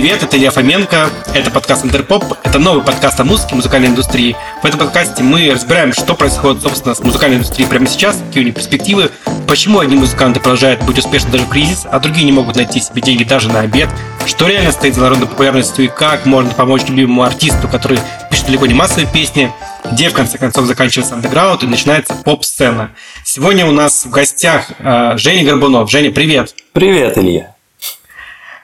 привет, это Илья Фоменко, это подкаст Интерпоп, это новый подкаст о музыке, музыкальной индустрии. В этом подкасте мы разбираем, что происходит, собственно, с музыкальной индустрией прямо сейчас, какие у них перспективы, почему одни музыканты продолжают быть успешны даже в кризис, а другие не могут найти себе деньги даже на обед, что реально стоит за народной популярностью и как можно помочь любимому артисту, который пишет далеко не массовые песни, где в конце концов заканчивается андеграунд и начинается поп-сцена. Сегодня у нас в гостях э, Женя Горбунов. Женя, привет! Привет, Илья!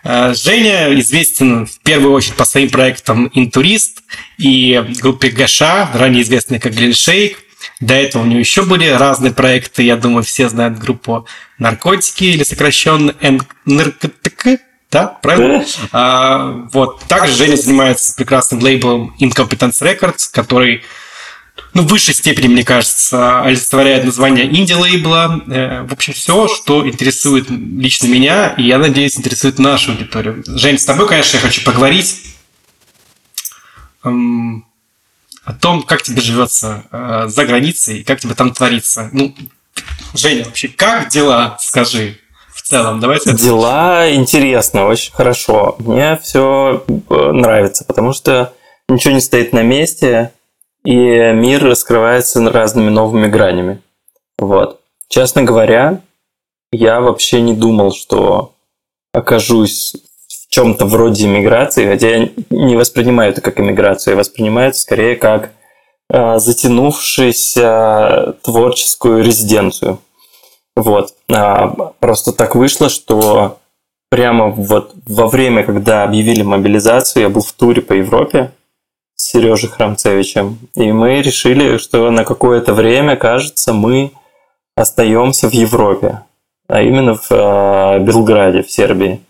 Э, Женя известен в первую очередь по своим проектам «Интурист» и группе ГШ, ранее известной как Глиншейк. До этого у него еще были разные проекты. Я думаю, все знают группу «Наркотики» или сокращенно НРКТК. Да, правильно? а, вот. Также Женя занимается прекрасным лейблом Incompetence Records, который ну, в высшей степени, мне кажется, олицетворяет название инди-лейбла. Э, в общем, все, что интересует лично меня, и я надеюсь, интересует нашу аудиторию. Жень, с тобой, конечно, я хочу поговорить эм, о том, как тебе живется э, за границей, как тебе там творится. Ну, Женя, вообще, как дела, скажи? В целом, давайте. Дела интересно, очень хорошо. Мне все э, нравится, потому что ничего не стоит на месте и мир раскрывается разными новыми гранями. Вот. Честно говоря, я вообще не думал, что окажусь в чем-то вроде иммиграции, хотя я не воспринимаю это как иммиграцию, я воспринимаю это скорее как э, затянувшуюся творческую резиденцию. Вот. А, просто так вышло, что прямо вот во время, когда объявили мобилизацию, я был в туре по Европе, Сережей Храмцевичем. И мы решили, что на какое-то время, кажется, мы остаемся в Европе, а именно в э, Белграде, в Сербии,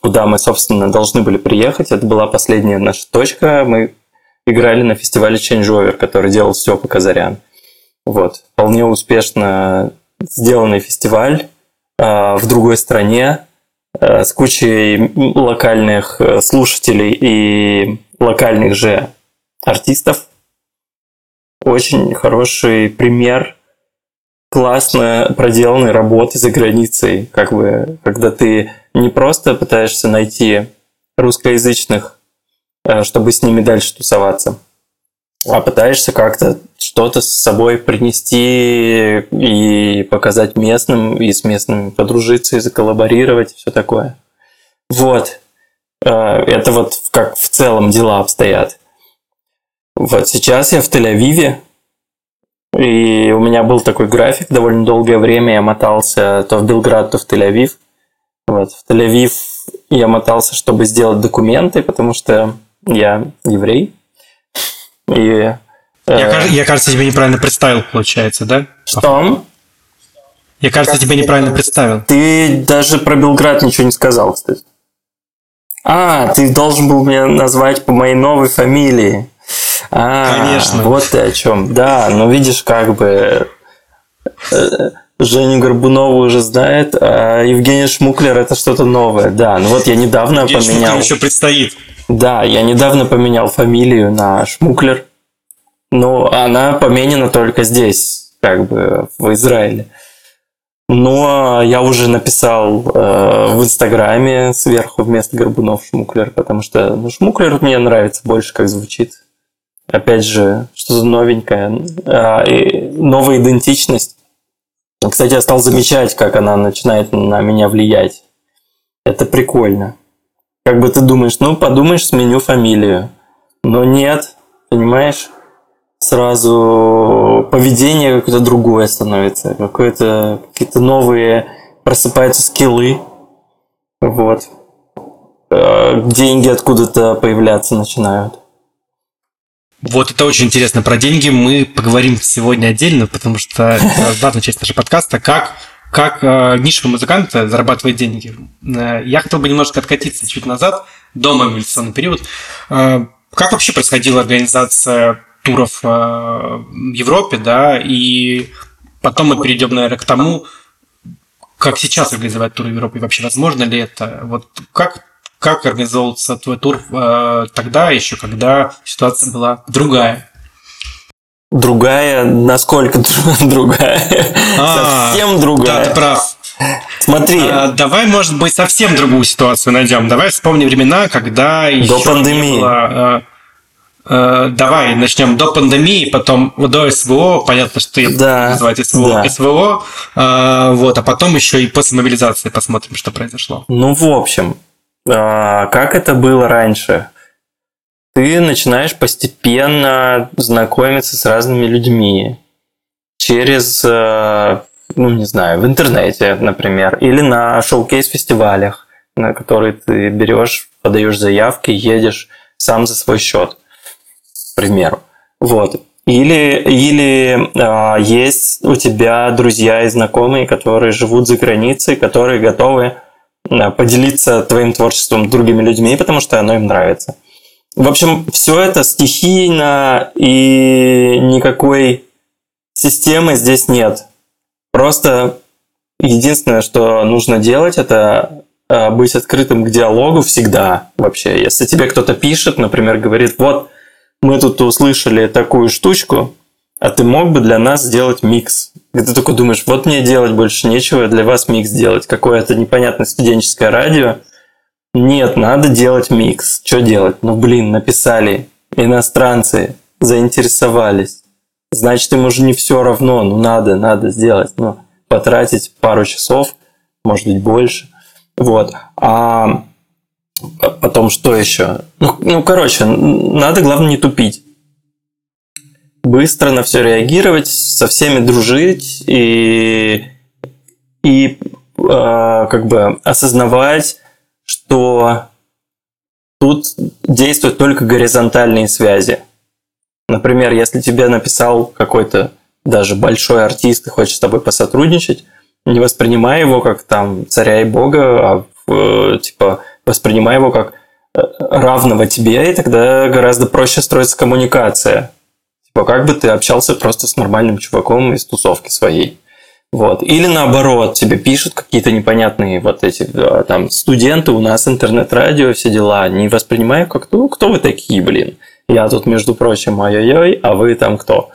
куда мы, собственно, должны были приехать. Это была последняя наша точка. Мы играли на фестивале Changeover, который делал Степа Казарян. Вот. Вполне успешно сделанный фестиваль э, в другой стране э, с кучей локальных э, слушателей и локальных же артистов. Очень хороший пример классно проделанной работы за границей, как бы, когда ты не просто пытаешься найти русскоязычных, э, чтобы с ними дальше тусоваться, а пытаешься как-то что-то с собой принести и показать местным, и с местными подружиться, и заколлаборировать, и все такое. Вот. Э, это вот как в целом дела обстоят. Вот сейчас я в Тель-Авиве, и у меня был такой график довольно долгое время. Я мотался то в Белград, то в Тель-Авив. Вот, в Тель-Авив я мотался, чтобы сделать документы, потому что я еврей. И, я, э... я, кажется, тебе неправильно представил, получается, да? Что? Я, кажется, тебе неправильно представил. Ты даже про Белград ничего не сказал, кстати. А, ты должен был меня назвать по моей новой фамилии. А, Конечно. Вот ты о чем. Да, но видишь, как бы э, Женю Горбунову уже знает, а Евгений Шмуклер это что-то новое. Да, ну вот я недавно Евгений поменял. Шмуклер еще предстоит. Да, я недавно поменял фамилию на Шмуклер. Но она поменена только здесь, как бы в Израиле. Но я уже написал э, в Инстаграме сверху вместо Горбунов Шмуклер, потому что ну, Шмуклер мне нравится больше, как звучит. Опять же, что-то новенькое. А, и новая идентичность. Кстати, я стал замечать, как она начинает на меня влиять. Это прикольно. Как бы ты думаешь, ну, подумаешь, сменю фамилию. Но нет, понимаешь? Сразу поведение какое-то другое становится, какое-то какие-то новые просыпаются скиллы, вот. Э, деньги откуда-то появляться начинают. Вот это очень интересно. Про деньги мы поговорим сегодня отдельно, потому что это важная часть нашего подкаста. Как, как э, нишевый музыкант зарабатывает деньги. Э, я хотел бы немножко откатиться чуть назад, до мобилизационный период. Э, как вообще происходила организация туров э, в Европе, да, и потом мы перейдем, наверное, к тому, как сейчас организовать туры в Европе, и вообще возможно ли это? Вот как, как организовывался твой тур э, тогда, еще когда ситуация была другая? Другая, насколько другая? А, Совсем другая. Да, ты прав. Смотри. А, давай, может быть, совсем другую ситуацию найдем. Давай вспомним времена, когда До еще пандемии. не было, а, давай начнем до пандемии, потом до СВО, понятно, что я Да, называть СВО, да. СВО, а, вот, а потом еще и после мобилизации посмотрим, что произошло. Ну, в общем, а, как это было раньше? Ты начинаешь постепенно знакомиться с разными людьми через, э, ну, не знаю, в интернете, например, или на шоу-кейс-фестивалях, на которые ты берешь, подаешь заявки, едешь сам за свой счет, примеру. Вот. Или, или а, есть у тебя друзья и знакомые, которые живут за границей, которые готовы а, поделиться твоим творчеством с другими людьми, потому что оно им нравится. В общем, все это стихийно и никакой системы здесь нет. Просто единственное, что нужно делать, это э, быть открытым к диалогу всегда вообще. Если тебе кто-то пишет, например, говорит, вот мы тут услышали такую штучку, а ты мог бы для нас сделать микс. И ты такой думаешь, вот мне делать больше нечего, для вас микс делать. Какое-то непонятное студенческое радио. Нет, надо делать микс. Что делать? Ну, блин, написали. Иностранцы заинтересовались. Значит, им уже не все равно. Ну, надо, надо сделать. Ну, потратить пару часов, может быть, больше. Вот. А потом что еще? Ну, ну короче, надо, главное, не тупить. Быстро на все реагировать, со всеми дружить и, и э, как бы осознавать, что тут действуют только горизонтальные связи. Например, если тебе написал какой-то даже большой артист и хочет с тобой посотрудничать, не воспринимай его как там царя и бога, а э, типа воспринимай его как э, равного тебе, и тогда гораздо проще строится коммуникация. Типа, как бы ты общался просто с нормальным чуваком из тусовки своей. Вот. Или наоборот, тебе пишут какие-то непонятные вот эти да, там студенты, у нас интернет-радио, все дела. Не воспринимаю как, ну, кто вы такие, блин? Я тут, между прочим, ой-ой-ой, а вы там кто?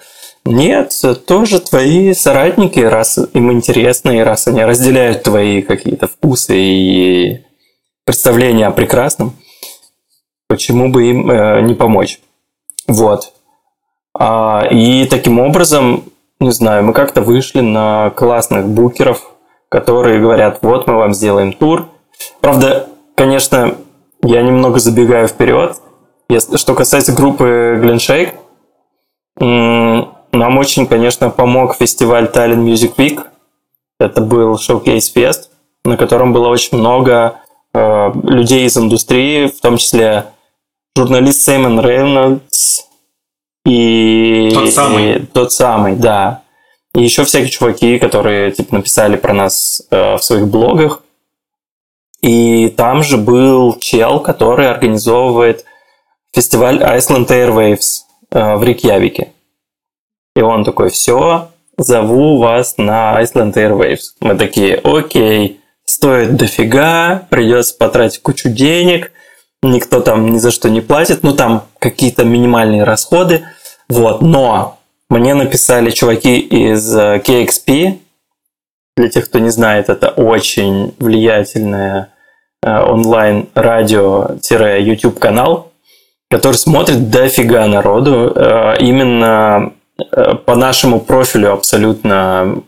Нет, тоже твои соратники, раз им интересно, и раз они разделяют твои какие-то вкусы и представления о прекрасном, почему бы им э, не помочь? Вот. А, и таким образом, не знаю, мы как-то вышли на классных букеров, которые говорят, вот мы вам сделаем тур. Правда, конечно, я немного забегаю вперед. Что касается группы Glen Shake, нам очень, конечно, помог фестиваль Tallinn Music Week. Это был шоу-кейс фест, на котором было очень много э, людей из индустрии, в том числе журналист Сеймон Рейнольдс и... Тот самый. и тот самый, да. И еще всякие чуваки, которые типа, написали про нас э, в своих блогах. И там же был чел, который организовывает фестиваль Iceland Airwaves э, в Рикьявике. И он такой, все, зову вас на Iceland Airwaves. Мы такие, окей, стоит дофига, придется потратить кучу денег, никто там ни за что не платит, ну там какие-то минимальные расходы, вот, но мне написали чуваки из э, KXP, для тех, кто не знает, это очень влиятельное э, онлайн-радио-YouTube канал, который смотрит дофига народу, э, именно по нашему профилю абсолютно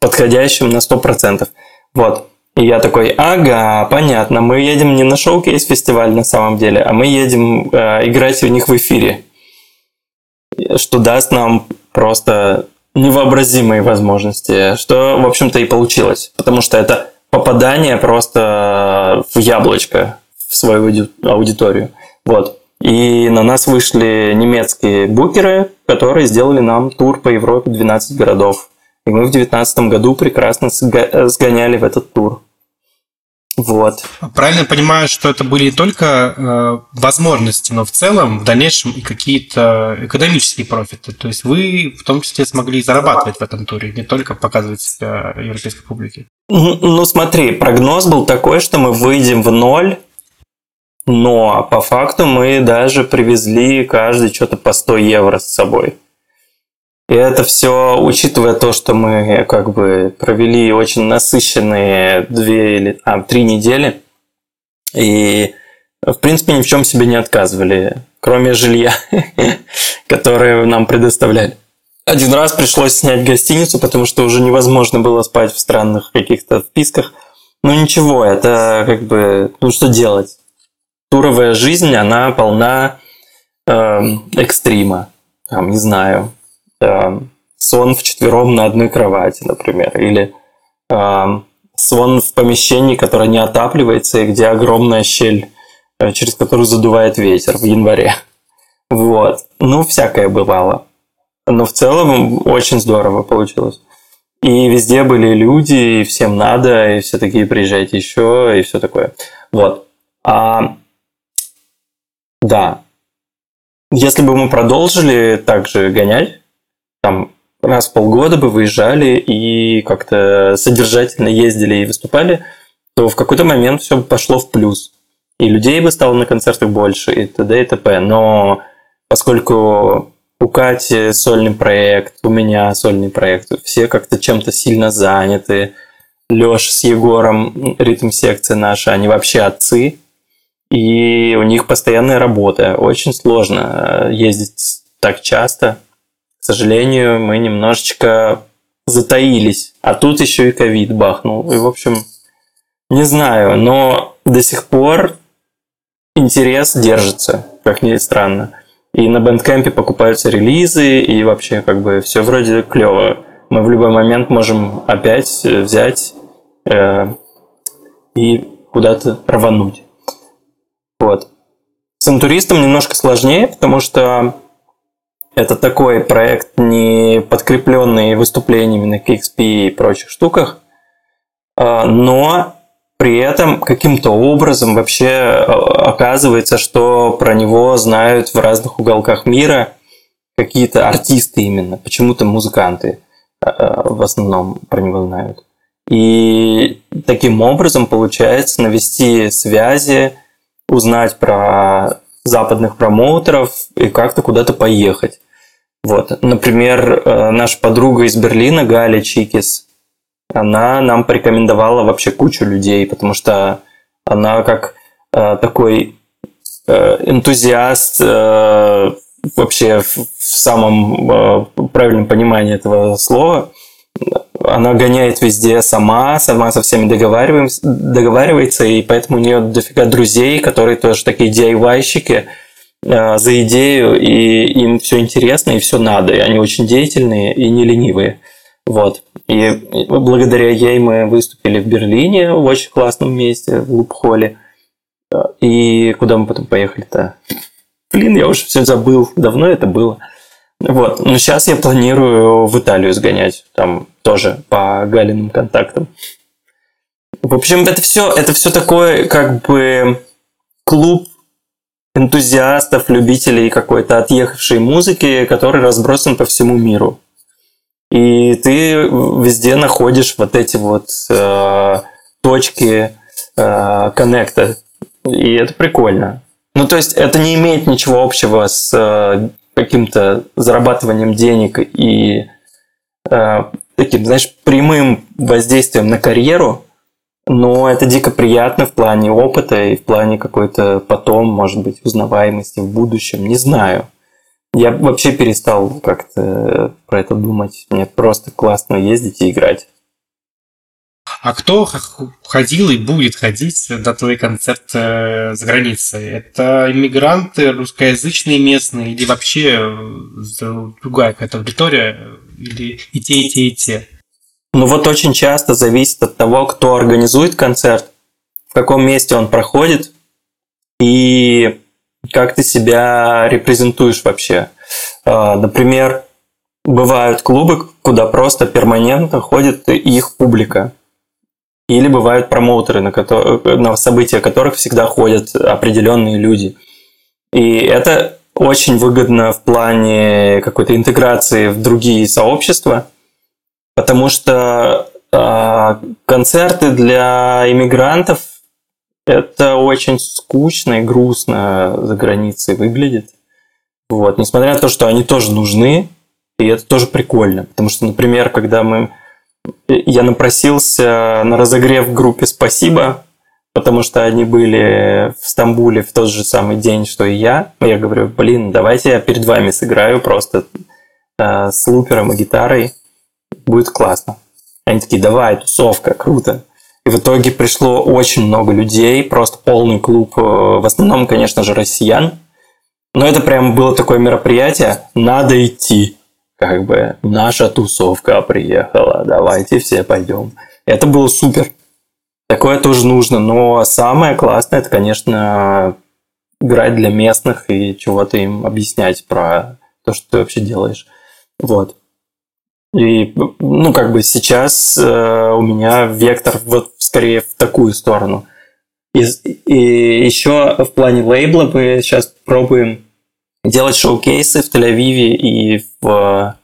подходящим на 100%. Вот. И я такой, ага, понятно, мы едем не на шоу-кейс фестиваль на самом деле, а мы едем э, играть у них в эфире. Что даст нам просто невообразимые возможности, что, в общем-то, и получилось. Потому что это попадание просто в яблочко в свою аудиторию. Вот. И на нас вышли немецкие букеры, которые сделали нам тур по Европе 12 городов. И мы в 2019 году прекрасно сгоняли в этот тур. Вот. Правильно понимаю, что это были не только э, возможности, но в целом в дальнейшем и какие-то экономические профиты. То есть вы в том числе смогли зарабатывать в этом туре, не только показывать себя европейской публике. Ну, ну смотри, прогноз был такой, что мы выйдем в ноль, но по факту мы даже привезли каждый что-то по 100 евро с собой. И это все, учитывая то, что мы как бы провели очень насыщенные две или а, три недели, и в принципе ни в чем себе не отказывали, кроме жилья, которое нам предоставляли. Один раз пришлось снять гостиницу, потому что уже невозможно было спать в странных каких-то списках. Ну ничего, это как бы, ну что делать? Туровая жизнь, она полна э, экстрима. Там, не знаю, э, сон в четвером на одной кровати, например, или э, сон в помещении, которое не отапливается и где огромная щель, э, через которую задувает ветер в январе. Вот. Ну, всякое бывало. Но в целом очень здорово получилось. И везде были люди, и всем надо, и все такие приезжайте еще, и все такое. Вот. А, да. Если бы мы продолжили также гонять, там раз в полгода бы выезжали и как-то содержательно ездили и выступали, то в какой-то момент все пошло в плюс. И людей бы стало на концертах больше, и т.д. и т.п. Но поскольку у Кати сольный проект, у меня сольный проект, все как-то чем-то сильно заняты. Леша с Егором, ритм-секция наша, они вообще отцы, и у них постоянная работа. Очень сложно э, ездить так часто к сожалению, мы немножечко затаились. А тут еще и ковид бахнул. И, в общем, не знаю, но до сих пор интерес держится, как ни странно. И на Бэндкэмпе покупаются релизы, и вообще как бы все вроде клево. Мы в любой момент можем опять взять э, и куда-то рвануть. Вот. С интуристом немножко сложнее, потому что это такой проект, не подкрепленный выступлениями на KXP и прочих штуках, а, но при этом каким-то образом вообще а, оказывается, что про него знают в разных уголках мира какие-то артисты именно, почему-то музыканты а, в основном про него знают. И таким образом получается навести связи, узнать про западных промоутеров и как-то куда-то поехать. Вот. Например, э, наша подруга из Берлина, Галя Чикис, она нам порекомендовала вообще кучу людей, потому что она как э, такой э, энтузиаст вообще в, самом правильном понимании этого слова, она гоняет везде сама, сама со всеми договаривается, и поэтому у нее дофига друзей, которые тоже такие DIY-щики э, за идею, и им все интересно, и все надо, и они очень деятельные и не ленивые. Вот. И благодаря ей мы выступили в Берлине в очень классном месте, в Лупхоле. И куда мы потом поехали-то? Блин, я уже все забыл. Давно это было. Вот. Но сейчас я планирую в Италию сгонять. Там тоже по Галиным контактам. В общем, это все, это все такое, как бы клуб энтузиастов, любителей какой-то отъехавшей музыки, который разбросан по всему миру. И ты везде находишь вот эти вот э, точки э. И это прикольно. Ну, то есть, это не имеет ничего общего с э, каким-то зарабатыванием денег и э, таким, знаешь, прямым воздействием на карьеру, но это дико приятно в плане опыта и в плане какой-то потом, может быть, узнаваемости в будущем. Не знаю. Я вообще перестал как-то про это думать. Мне просто классно ездить и играть. А кто ходил и будет ходить на твои концерты э, за границей? Это иммигранты, русскоязычные местные или вообще э, другая какая-то аудитория? Или и те, и те, и те? Ну вот очень часто зависит от того, кто организует концерт, в каком месте он проходит и как ты себя репрезентуешь вообще. Например, бывают клубы, куда просто перманентно ходит их публика. Или бывают промоутеры, на, которые, на события которых всегда ходят определенные люди. И это очень выгодно в плане какой-то интеграции в другие сообщества, потому что э, концерты для иммигрантов это очень скучно и грустно за границей выглядит. Вот. Несмотря на то, что они тоже нужны, И это тоже прикольно, потому что, например, когда мы... Я напросился на разогрев в группе «Спасибо», потому что они были в Стамбуле в тот же самый день, что и я. Я говорю, блин, давайте я перед вами сыграю просто э, с лупером и гитарой. Будет классно. Они такие, давай, тусовка, круто. И в итоге пришло очень много людей, просто полный клуб, э, в основном, конечно же, россиян. Но это прям было такое мероприятие, надо идти. Как бы наша тусовка приехала, давайте все пойдем. Это было супер. Такое тоже нужно, но самое классное, это, конечно, играть для местных и чего-то им объяснять про то, что ты вообще делаешь. Вот. И, ну, как бы сейчас э, у меня вектор вот скорее в такую сторону. И, и еще в плане лейбла мы сейчас пробуем делать шоу-кейсы в Тель-Авиве и в,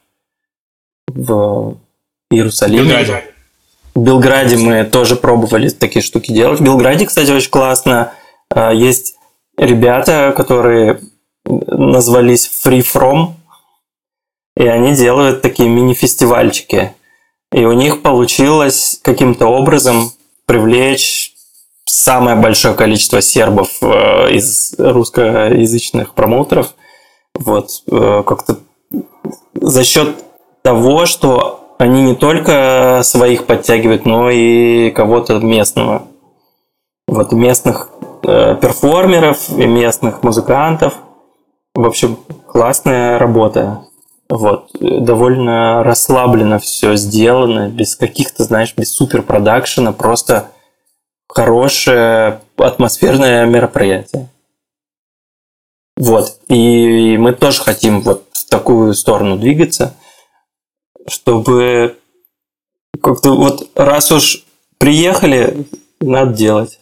в Иерусалиме. Белграде. В Белграде мы тоже пробовали такие штуки делать. В Белграде, кстати, очень классно. Э, есть ребята, которые назвались Free From, и они делают такие мини-фестивальчики. И у них получилось каким-то образом привлечь самое большое количество сербов э, из русскоязычных промоутеров. Вот, э, как-то за счет того, что они не только своих подтягивают, но и кого-то местного. Вот местных э, перформеров и местных музыкантов. В общем, классная работа. Вот, довольно расслабленно все сделано, без каких-то, знаешь, без супер продакшена, просто хорошее атмосферное мероприятие. Вот, и мы тоже хотим вот в такую сторону двигаться, чтобы как-то вот раз уж приехали, надо делать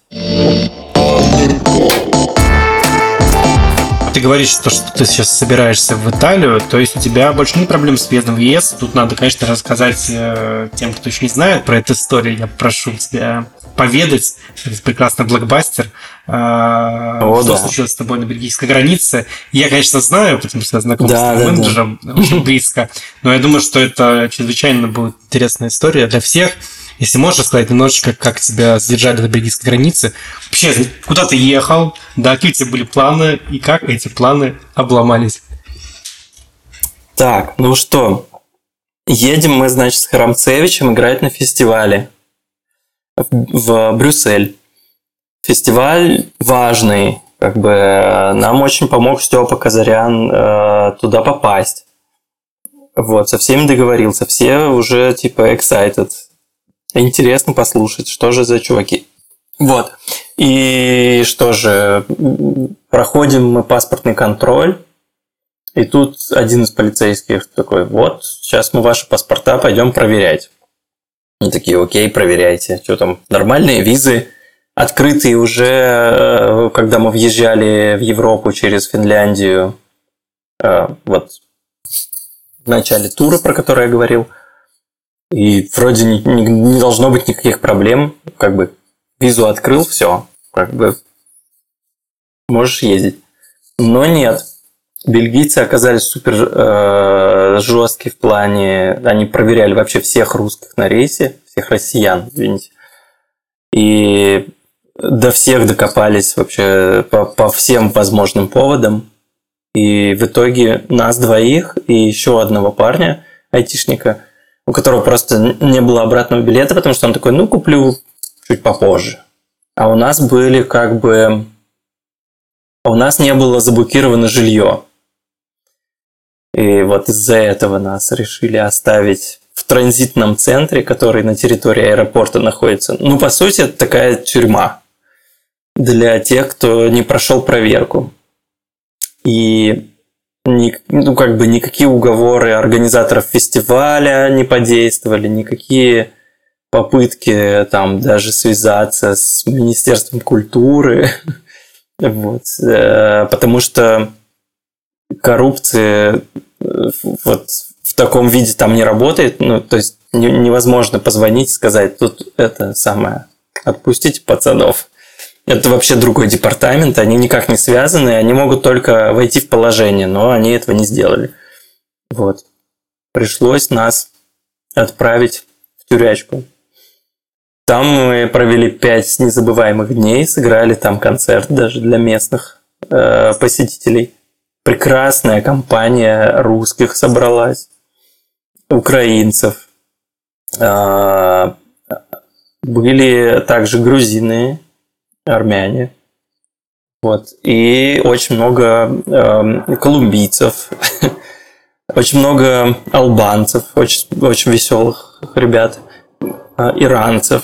ты говоришь, что, что ты сейчас собираешься в Италию, то есть у тебя больше нет проблем с въездом в ЕС. Тут надо, конечно, рассказать э, тем, кто еще не знает про эту историю. Я прошу тебя поведать. Это прекрасный блокбастер. Э, О, что да. случилось с тобой на бельгийской границе. Я, конечно, знаю, потому что я знаком да, с да, менеджером да. очень близко. Но я думаю, что это чрезвычайно будет интересная история для всех. Если можешь рассказать немножечко, как тебя задержали на бельгийской границе, вообще, куда ты ехал, да, какие у тебя были планы, и как эти планы обломались? Так, ну что, едем мы, значит, с Харамцевичем играть на фестивале в Брюссель. Фестиваль важный, как бы нам очень помог Степа Казарян э, туда попасть. Вот, со всеми договорился, все уже типа excited интересно послушать, что же за чуваки. Вот. И что же, проходим мы паспортный контроль, и тут один из полицейских такой, вот, сейчас мы ваши паспорта пойдем проверять. Мы такие, окей, проверяйте. Что там, нормальные визы, открытые уже, э, когда мы въезжали в Европу через Финляндию, э, вот в начале тура, про который я говорил – и вроде не, не, не должно быть никаких проблем. Как бы визу открыл, все. Как бы можешь ездить. Но нет. Бельгийцы оказались супер э, жесткие в плане... Они проверяли вообще всех русских на рейсе, всех россиян, извините. И до всех докопались вообще по, по всем возможным поводам. И в итоге нас двоих и еще одного парня, айтишника – у которого просто не было обратного билета, потому что он такой, ну, куплю чуть попозже. А у нас были как бы... А у нас не было заблокировано жилье. И вот из-за этого нас решили оставить в транзитном центре, который на территории аэропорта находится. Ну, по сути, это такая тюрьма для тех, кто не прошел проверку. И ни, ну, как бы никакие уговоры организаторов фестиваля не подействовали, никакие попытки там даже связаться с Министерством культуры. вот, э, потому что коррупция э, вот в таком виде там не работает. Ну, то есть невозможно позвонить и сказать, тут это самое, отпустите пацанов. Это вообще другой департамент, они никак не связаны, они могут только войти в положение, но они этого не сделали. Вот. пришлось нас отправить в тюрячку. Там мы провели пять незабываемых дней, сыграли там концерт даже для местных э, посетителей. Прекрасная компания русских собралась, украинцев. Э, были также грузины, армяне. Вот. И очень много э, колумбийцев, очень много албанцев, очень, очень веселых ребят, э, иранцев.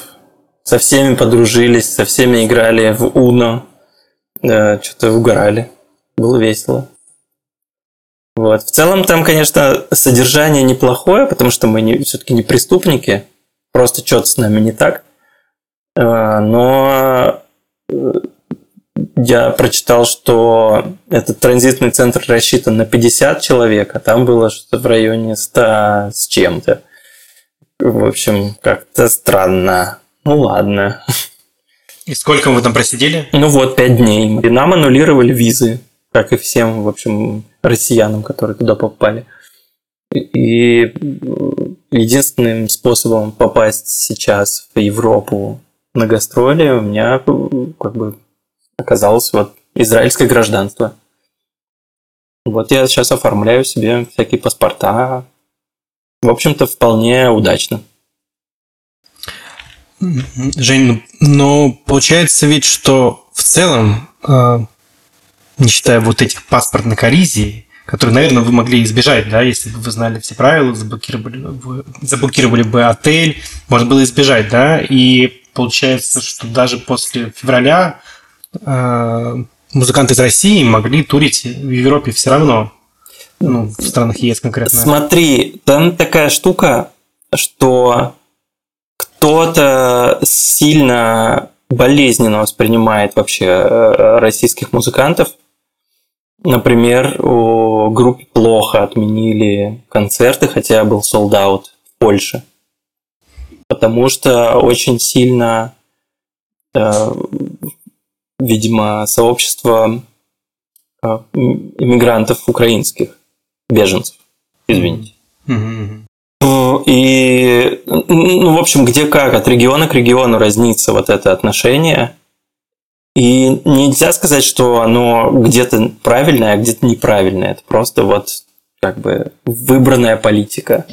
Со всеми подружились, со всеми играли в Уно, э, что-то угорали. Было весело. Вот. В целом там, конечно, содержание неплохое, потому что мы не, все-таки не преступники, просто что-то с нами не так. Э, но я прочитал, что этот транзитный центр рассчитан на 50 человек, а там было что-то в районе 100 с чем-то. В общем, как-то странно. Ну ладно. И сколько вы там просидели? Ну вот, 5 дней. И нам аннулировали визы, как и всем, в общем, россиянам, которые туда попали. И единственным способом попасть сейчас в Европу на гастроли у меня как бы оказалось вот израильское гражданство. Вот я сейчас оформляю себе всякие паспорта. В общем-то, вполне удачно. Жень, ну, но получается ведь, что в целом, а, не считая вот этих паспортных коллизий, которые, наверное, вы могли избежать, да, если бы вы знали все правила, заблокировали, заблокировали бы отель, можно было избежать, да, и получается, что даже после февраля э, музыканты из России могли турить в Европе все равно. Ну, в странах ЕС конкретно. Смотри, там такая штука, что кто-то сильно болезненно воспринимает вообще э, российских музыкантов. Например, у группе плохо отменили концерты, хотя был солдат в Польше. Потому что очень сильно э, видимо, сообщество а, иммигрантов украинских, беженцев, извините. Ну, и, ну, в общем, где как, от региона к региону разнится вот это отношение. И нельзя сказать, что оно где-то правильное, а где-то неправильное. Это просто вот как бы выбранная политика.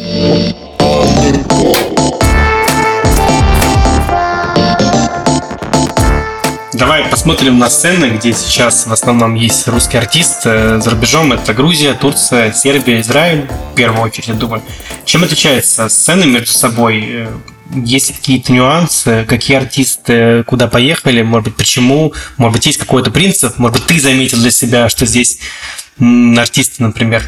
Давай посмотрим на сцены, где сейчас в основном есть русский артист. Э, за рубежом это Грузия, Турция, Сербия, Израиль, в первую очередь, я думаю. Чем отличаются сцены между собой? Э, есть какие-то нюансы? Какие артисты куда поехали? Может быть, почему? Может быть, есть какой-то принцип? Может быть, ты заметил для себя, что здесь артисты, например,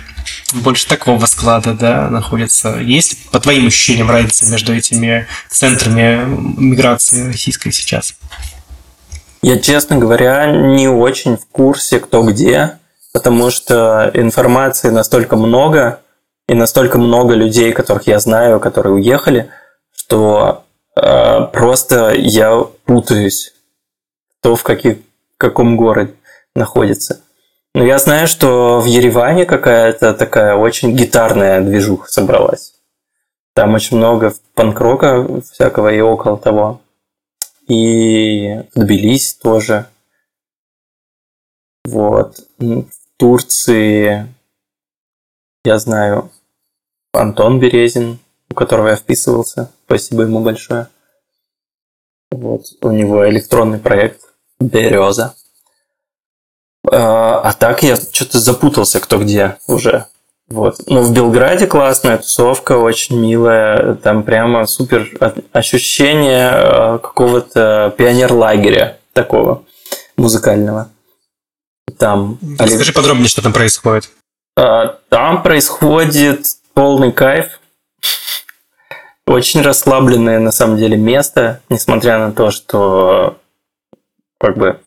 больше такого склада, да, находятся. Есть, по твоим ощущениям, разница между этими центрами миграции российской сейчас? Я, честно говоря, не очень в курсе, кто где, потому что информации настолько много, и настолько много людей, которых я знаю, которые уехали, что э, просто я путаюсь, кто в каких, каком городе находится. Но я знаю, что в Ереване какая-то такая очень гитарная движуха собралась. Там очень много панк-рока всякого и около того и Тбилиси тоже. Вот. В Турции я знаю Антон Березин, у которого я вписывался. Спасибо ему большое. Вот. У него электронный проект Береза. А, а так я что-то запутался, кто где уже. Вот. Но в Белграде классная тусовка, очень милая. Там прямо супер ощущение э, какого-то пионер-лагеря такого музыкального. Там... Расскажи подробнее, что там происходит. А, там происходит полный кайф. Очень расслабленное на самом деле место, несмотря на то, что как бы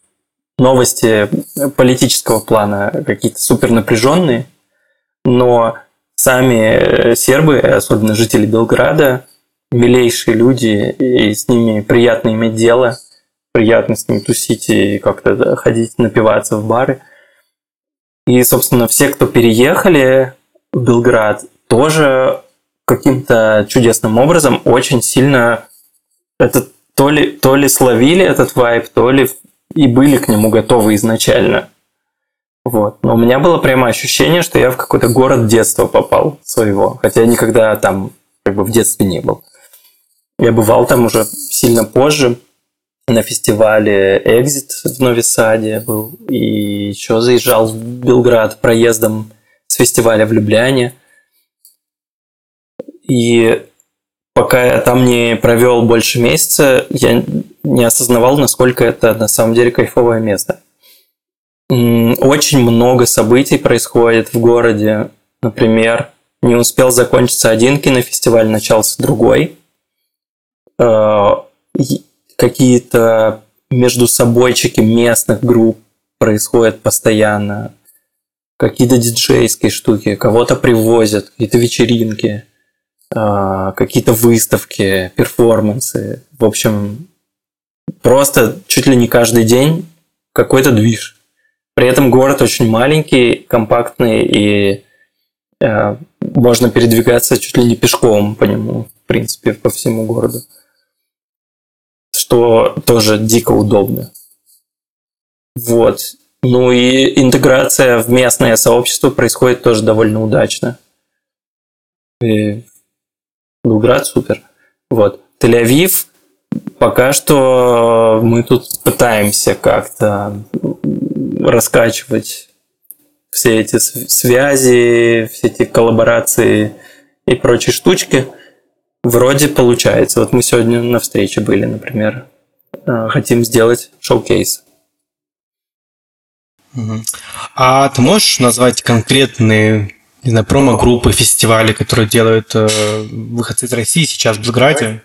новости политического плана какие-то супер напряженные но сами сербы, особенно жители Белграда, милейшие люди, и с ними приятно иметь дело, приятно с ними тусить и как-то ходить, напиваться в бары. И, собственно, все, кто переехали в Белград, тоже каким-то чудесным образом очень сильно это то ли, то ли словили этот вайп, то ли и были к нему готовы изначально. Вот. Но у меня было прямо ощущение, что я в какой-то город детства попал своего. Хотя я никогда там как бы в детстве не был. Я бывал там уже сильно позже на фестивале Exit в Новисаде был. И еще заезжал в Белград проездом с фестиваля в Любляне. И пока я там не провел больше месяца, я не осознавал, насколько это на самом деле кайфовое место. Очень много событий происходит в городе. Например, не успел закончиться один кинофестиваль, начался другой. А, какие-то между собойчики местных групп происходят постоянно. Какие-то диджейские штуки, кого-то привозят, какие-то вечеринки, а, какие-то выставки, перформансы. В общем, просто чуть ли не каждый день какой-то движ. При этом город очень маленький, компактный, и э, можно передвигаться чуть ли не пешком по нему, в принципе, по всему городу. Что тоже дико удобно. Вот. Ну и интеграция в местное сообщество происходит тоже довольно удачно. И Белград супер. Вот. Тель-Авив пока что мы тут пытаемся как-то раскачивать все эти связи, все эти коллаборации и прочие штучки. Вроде получается. Вот мы сегодня на встрече были, например. Э, хотим сделать шоу-кейс. А ты можешь назвать конкретные не знаю, промо-группы, фестивали, которые делают э, выходцы из России сейчас в Белграде?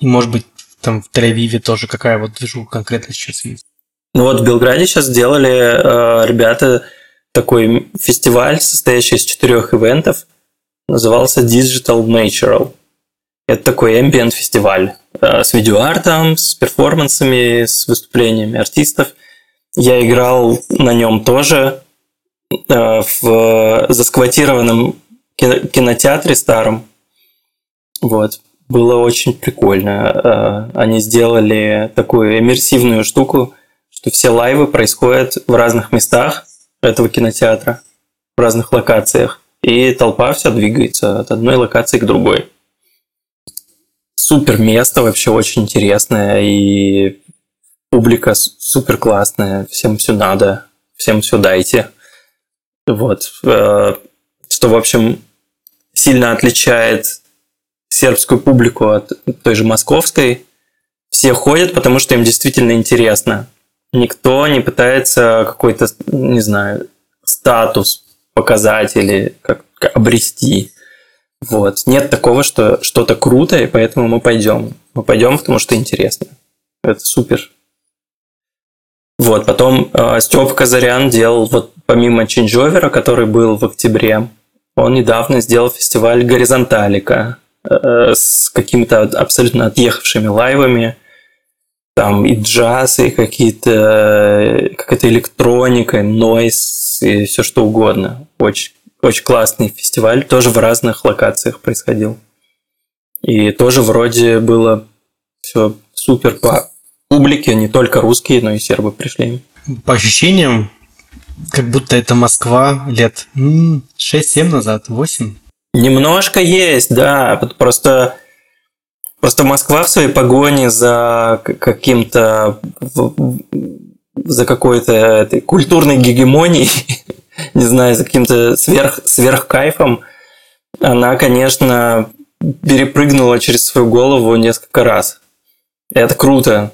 И, может быть, там в Тель-Авиве тоже какая вот движуха конкретно сейчас есть? Ну вот в Белграде сейчас сделали э, ребята такой фестиваль, состоящий из четырех ивентов. Назывался Digital Natural. Это такой ambient фестиваль э, с видеоартом, с перформансами, с выступлениями артистов. Я играл на нем тоже э, в засквотированном кинотеатре старом. Вот. Было очень прикольно. Э, они сделали такую иммерсивную штуку, что все лайвы происходят в разных местах этого кинотеатра, в разных локациях. И толпа вся двигается от одной локации к другой. Супер место, вообще очень интересное. И публика супер классная. Всем все надо. Всем все дайте. Вот. Э, что, в общем, сильно отличает сербскую публику от той же московской. Все ходят, потому что им действительно интересно никто не пытается какой-то, не знаю, статус показать или как, обрести. Вот. Нет такого, что что-то круто, и поэтому мы пойдем. Мы пойдем, потому что интересно. Это супер. Вот, потом э, Степ Казарян делал, вот помимо Чинджовера, который был в октябре, он недавно сделал фестиваль Горизонталика э, с какими-то абсолютно отъехавшими лайвами там и джаз, и какие-то какая-то электроника, нойс, и все что угодно. Очень, очень классный фестиваль, тоже в разных локациях происходил. И тоже вроде было все супер по публике, не только русские, но и сербы пришли. По ощущениям, как будто это Москва лет 6-7 назад, 8. Немножко есть, да. Просто Просто Москва в своей погоне за каким-то за какой-то культурной гегемонией, не знаю, за каким-то сверх, сверхкайфом, она, конечно, перепрыгнула через свою голову несколько раз. Это круто.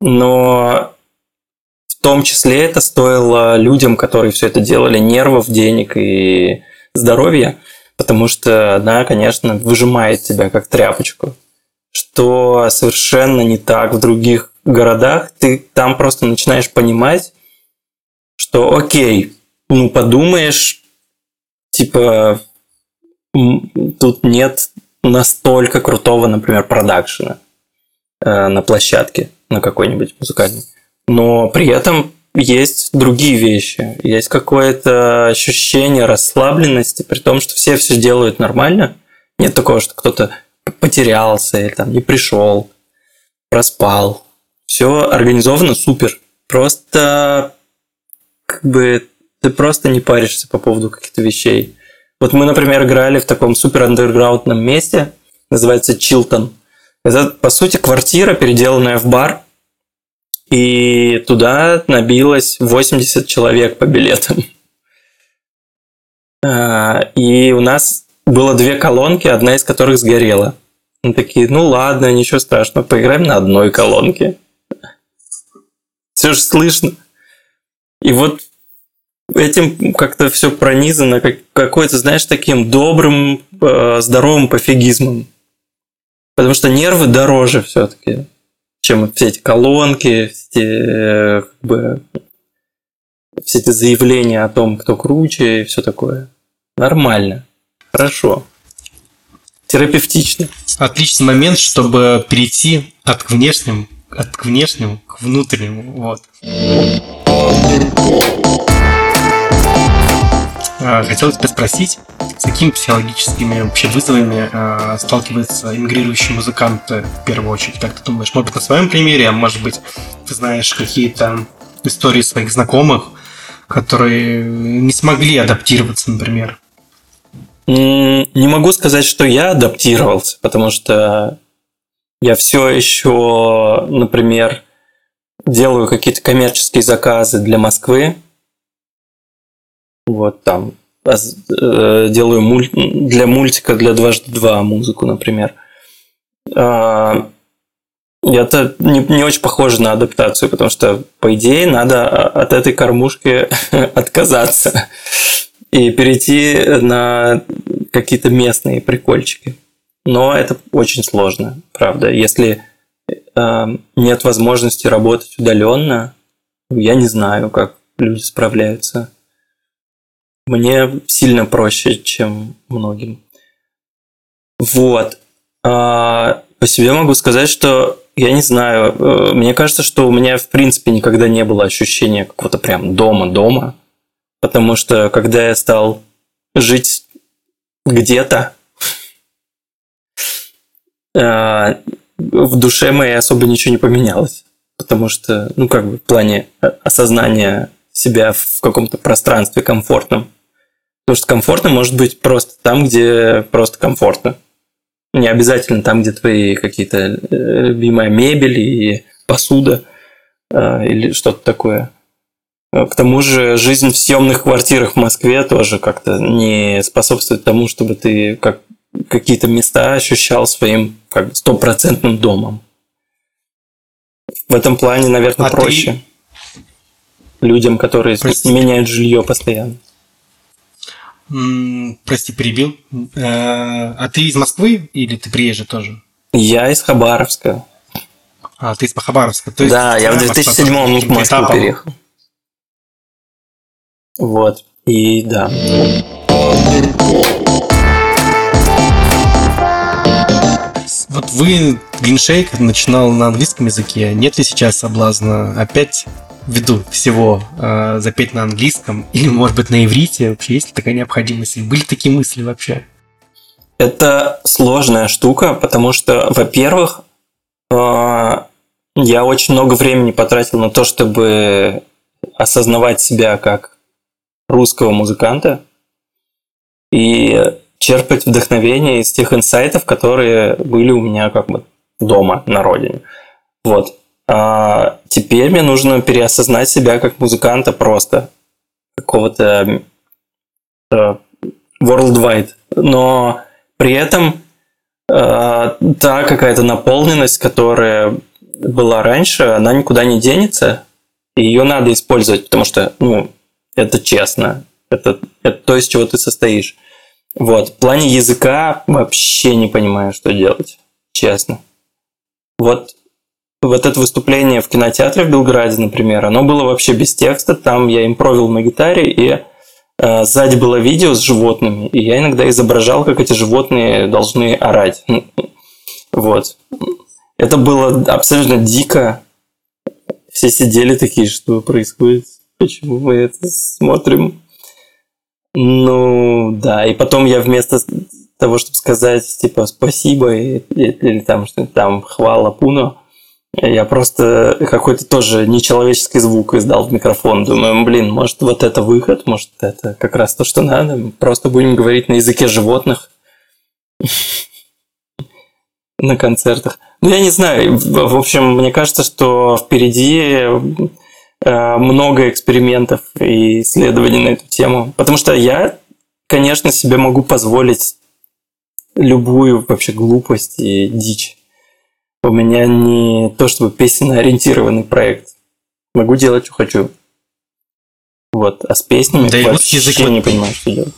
Но в том числе это стоило людям, которые все это делали, нервов, денег и здоровья, потому что она, конечно, выжимает тебя как тряпочку что совершенно не так в других городах. Ты там просто начинаешь понимать, что окей, ну подумаешь, типа тут нет настолько крутого, например, продакшена э, на площадке, на какой-нибудь музыкальной. Но при этом есть другие вещи. Есть какое-то ощущение расслабленности, при том, что все все делают нормально – Нет такого, что кто-то потерялся или там не пришел, проспал. Все организовано супер. Просто как бы ты просто не паришься по поводу каких-то вещей. Вот мы, например, играли в таком супер андерграундном месте, называется Чилтон. Это, по сути, квартира, переделанная в бар, и туда набилось 80 человек по билетам. А, и у нас было две колонки, одна из которых сгорела. Мы такие, ну ладно, ничего страшного, поиграем на одной колонке. Все же слышно. И вот этим как-то все пронизано как, какой-то, знаешь, таким добрым, э, здоровым пофигизмом. Потому что нервы дороже все-таки, чем все эти колонки, все эти, э, как бы, все эти заявления о том, кто круче и все такое. Нормально. Хорошо. Терапевтично. Отличный момент, чтобы перейти от внешним, от внешнему к внутреннему. Вот. А, хотел тебя спросить, с какими психологическими вообще вызовами э, сталкиваются иммигрирующие музыканты в первую очередь? Как ты думаешь? Может быть, на своем примере, а может быть, ты знаешь какие-то истории своих знакомых, которые не смогли адаптироваться, например? Не могу сказать, что я адаптировался, потому что я все еще, например, делаю какие-то коммерческие заказы для Москвы. Вот там э, делаю муль... для мультика для дважды два музыку, например. А, это не, не очень похоже на адаптацию, потому что, по идее, надо от этой кормушки отказаться и перейти на какие-то местные прикольчики. Но это очень сложно, правда. Если э, нет возможности работать удаленно, я не знаю, как люди справляются. Мне сильно проще, чем многим. Вот. А, по себе могу сказать, что я не знаю. Э, мне кажется, что у меня в принципе никогда не было ощущения какого-то прям дома-дома. Потому что когда я стал жить где-то, э, в душе моей особо ничего не поменялось. Потому что, ну, как бы в плане осознания себя в каком-то пространстве комфортном. Потому что комфортно может быть просто там, где просто комфортно. Не обязательно там, где твои какие-то э, любимая мебель и посуда э, или что-то такое. К тому же жизнь в съемных квартирах в Москве тоже как-то не способствует тому, чтобы ты как какие-то места ощущал своим как бы стопроцентным домом. В этом плане, наверное, а проще ты... людям, которые Прости. меняют жилье постоянно. Прости, перебил. Э, а ты из Москвы или ты приезжий тоже? Я из Хабаровска. А, ты из Хабаровска. То есть да, я в 2007 в Москву переехал. Вот. И да. Вот вы, Гриншейк, начинал на английском языке. Нет ли сейчас соблазна опять ввиду всего э, запеть на английском или, может быть, на иврите? Вообще есть ли такая необходимость? Или были такие мысли вообще? Это сложная штука, потому что, во-первых, э, я очень много времени потратил на то, чтобы осознавать себя как русского музыканта и черпать вдохновение из тех инсайтов, которые были у меня как бы дома, на родине. Вот. А теперь мне нужно переосознать себя как музыканта просто какого-то uh, worldwide. Но при этом uh, та какая-то наполненность, которая была раньше, она никуда не денется, и ее надо использовать, потому что, ну, это честно. Это, это то, из чего ты состоишь. Вот. В плане языка вообще не понимаю, что делать. Честно. Вот вот это выступление в кинотеатре в Белграде, например, оно было вообще без текста. Там я импровил на гитаре, и э, сзади было видео с животными, и я иногда изображал, как эти животные должны орать. Вот. Это было абсолютно дико. Все сидели такие, что происходит почему мы это смотрим. Ну, да, и потом я вместо того, чтобы сказать, типа, спасибо или, или там, что там, хвала Пуно, я просто какой-то тоже нечеловеческий звук издал в микрофон. Думаю, блин, может, вот это выход, может, это как раз то, что надо. Просто будем говорить на языке животных на концертах. Ну, я не знаю. В общем, мне кажется, что впереди много экспериментов и исследований на эту тему. Потому что я, конечно, себе могу позволить любую вообще глупость и дичь. У меня не то чтобы песенно-ориентированный проект. Могу делать, что хочу. Вот. А с песнями Да вообще русский язык не вот- понимаю, что делать.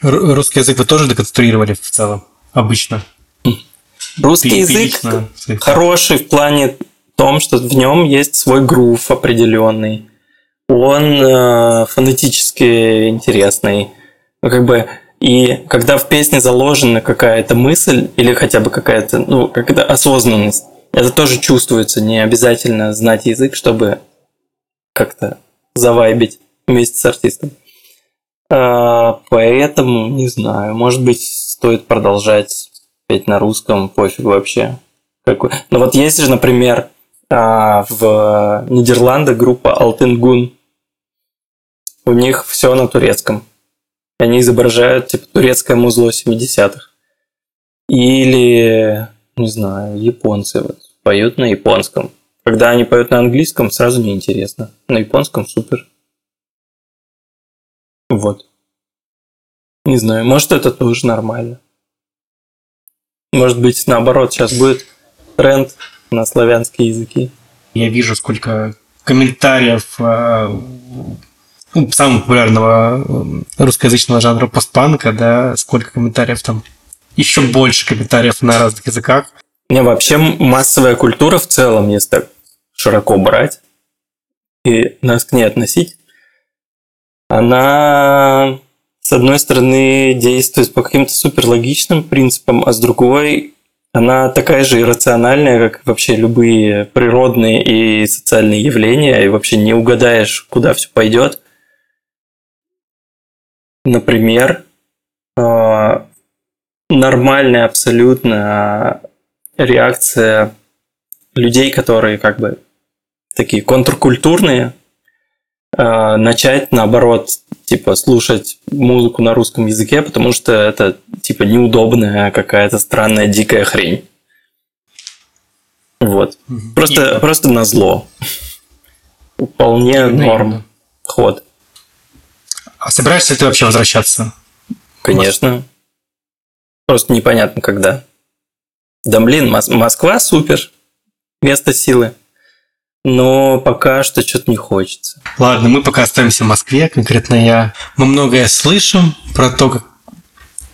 Русский язык вы тоже деконструировали в целом? Обычно. Русский Пи- язык пилично. хороший в плане том, что в нем есть свой грув определенный. Он э, фонетически интересный. Ну, как бы и когда в песне заложена какая-то мысль или хотя бы какая-то, ну, какая-то осознанность, это тоже чувствуется. Не обязательно знать язык, чтобы как-то завайбить вместе с артистом. А, Поэтому, не знаю, может быть, стоит продолжать петь на русском, пофиг вообще. Ну вот есть же, например, а, в Нидерландах группа Алтенгун. У них все на турецком. Они изображают типа турецкое музло 70-х. Или, не знаю, японцы вот поют на японском. Когда они поют на английском, сразу неинтересно. На японском супер. Вот. Не знаю, может это тоже нормально. Может быть, наоборот, сейчас будет тренд на славянские языки. Я вижу, сколько комментариев э, ну, самого популярного э, русскоязычного жанра постпанка, да, сколько комментариев там. Еще больше комментариев на разных языках. Не, вообще массовая культура в целом, если так широко брать и нас к ней относить, она, с одной стороны, действует по каким-то суперлогичным принципам, а с другой она такая же иррациональная, как вообще любые природные и социальные явления, и вообще не угадаешь, куда все пойдет. Например, э, нормальная абсолютно реакция людей, которые как бы такие контркультурные, э, начать наоборот, типа, слушать музыку на русском языке, потому что это, типа, неудобная какая-то странная дикая хрень. Вот. Просто, И- просто на зло. Вполне Именно, норм ход. А собираешься ты вообще возвращаться? Конечно. Просто непонятно когда. Да блин, Мос- Москва супер. Место силы. Но пока что что-то не хочется. Ладно, мы пока остаемся в Москве, конкретно я. Мы многое слышим про то, как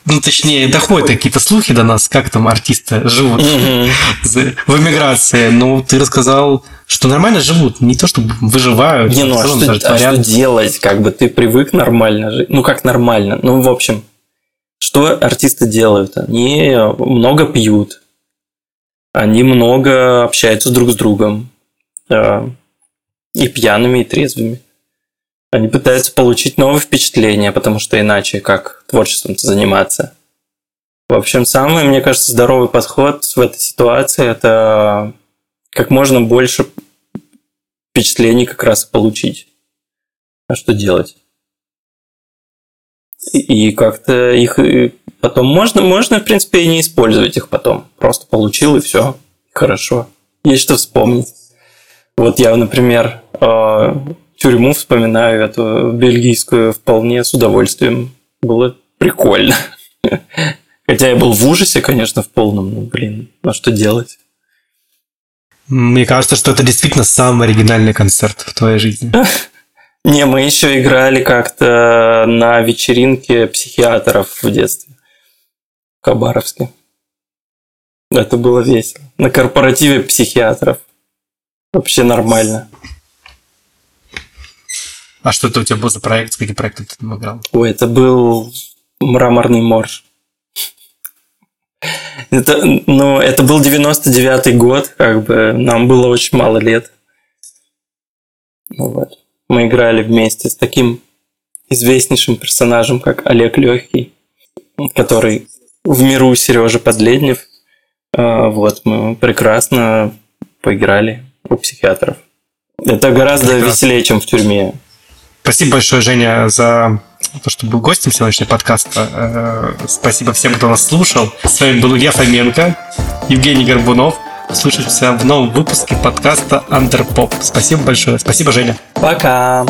ну, точнее, доходят какие-то слухи до нас, как там артисты живут в эмиграции. Ну, ты рассказал, что нормально живут, не то чтобы выживают, Не, ну а что, даже а что делать? Как бы ты привык нормально жить. Ну как нормально? Ну, в общем, что артисты делают? Они много пьют. Они много общаются друг с другом. Э, И пьяными, и трезвыми. Они пытаются получить новые впечатления, потому что иначе как творчеством заниматься. В общем, самый, мне кажется, здоровый подход в этой ситуации – это как можно больше впечатлений как раз получить. А что делать? И, как-то их потом можно, можно, в принципе, и не использовать их потом. Просто получил и все. Хорошо. Есть что вспомнить. Вот я, например, э, тюрьму вспоминаю, эту бельгийскую, вполне с удовольствием. Было прикольно. Хотя я был в ужасе, конечно, в полном. Ну, блин, а что делать? Мне кажется, что это действительно самый оригинальный концерт в твоей жизни. Не, мы еще играли как-то на вечеринке психиатров в детстве. В Хабаровске. Это было весело. На корпоративе психиатров. Вообще нормально. А что это у тебя был за проект? Какие проекты ты там играл? Ой, это был мраморный морж. Это, ну, это был 99-й год, как бы нам было очень мало лет. Ну вот. Мы играли вместе с таким известнейшим персонажем, как Олег Легкий, который в миру Сережа Подледнев. А, вот, мы прекрасно поиграли у психиатров. Это гораздо Прекрасно. веселее, чем в тюрьме. Спасибо большое, Женя, за то, что был гостем сегодняшнего подкаста. Э, спасибо всем, кто нас слушал. С вами был Илья Фоменко, Евгений Горбунов. Слушаемся в новом выпуске подкаста Underpop. Спасибо большое. Спасибо, Женя. Пока.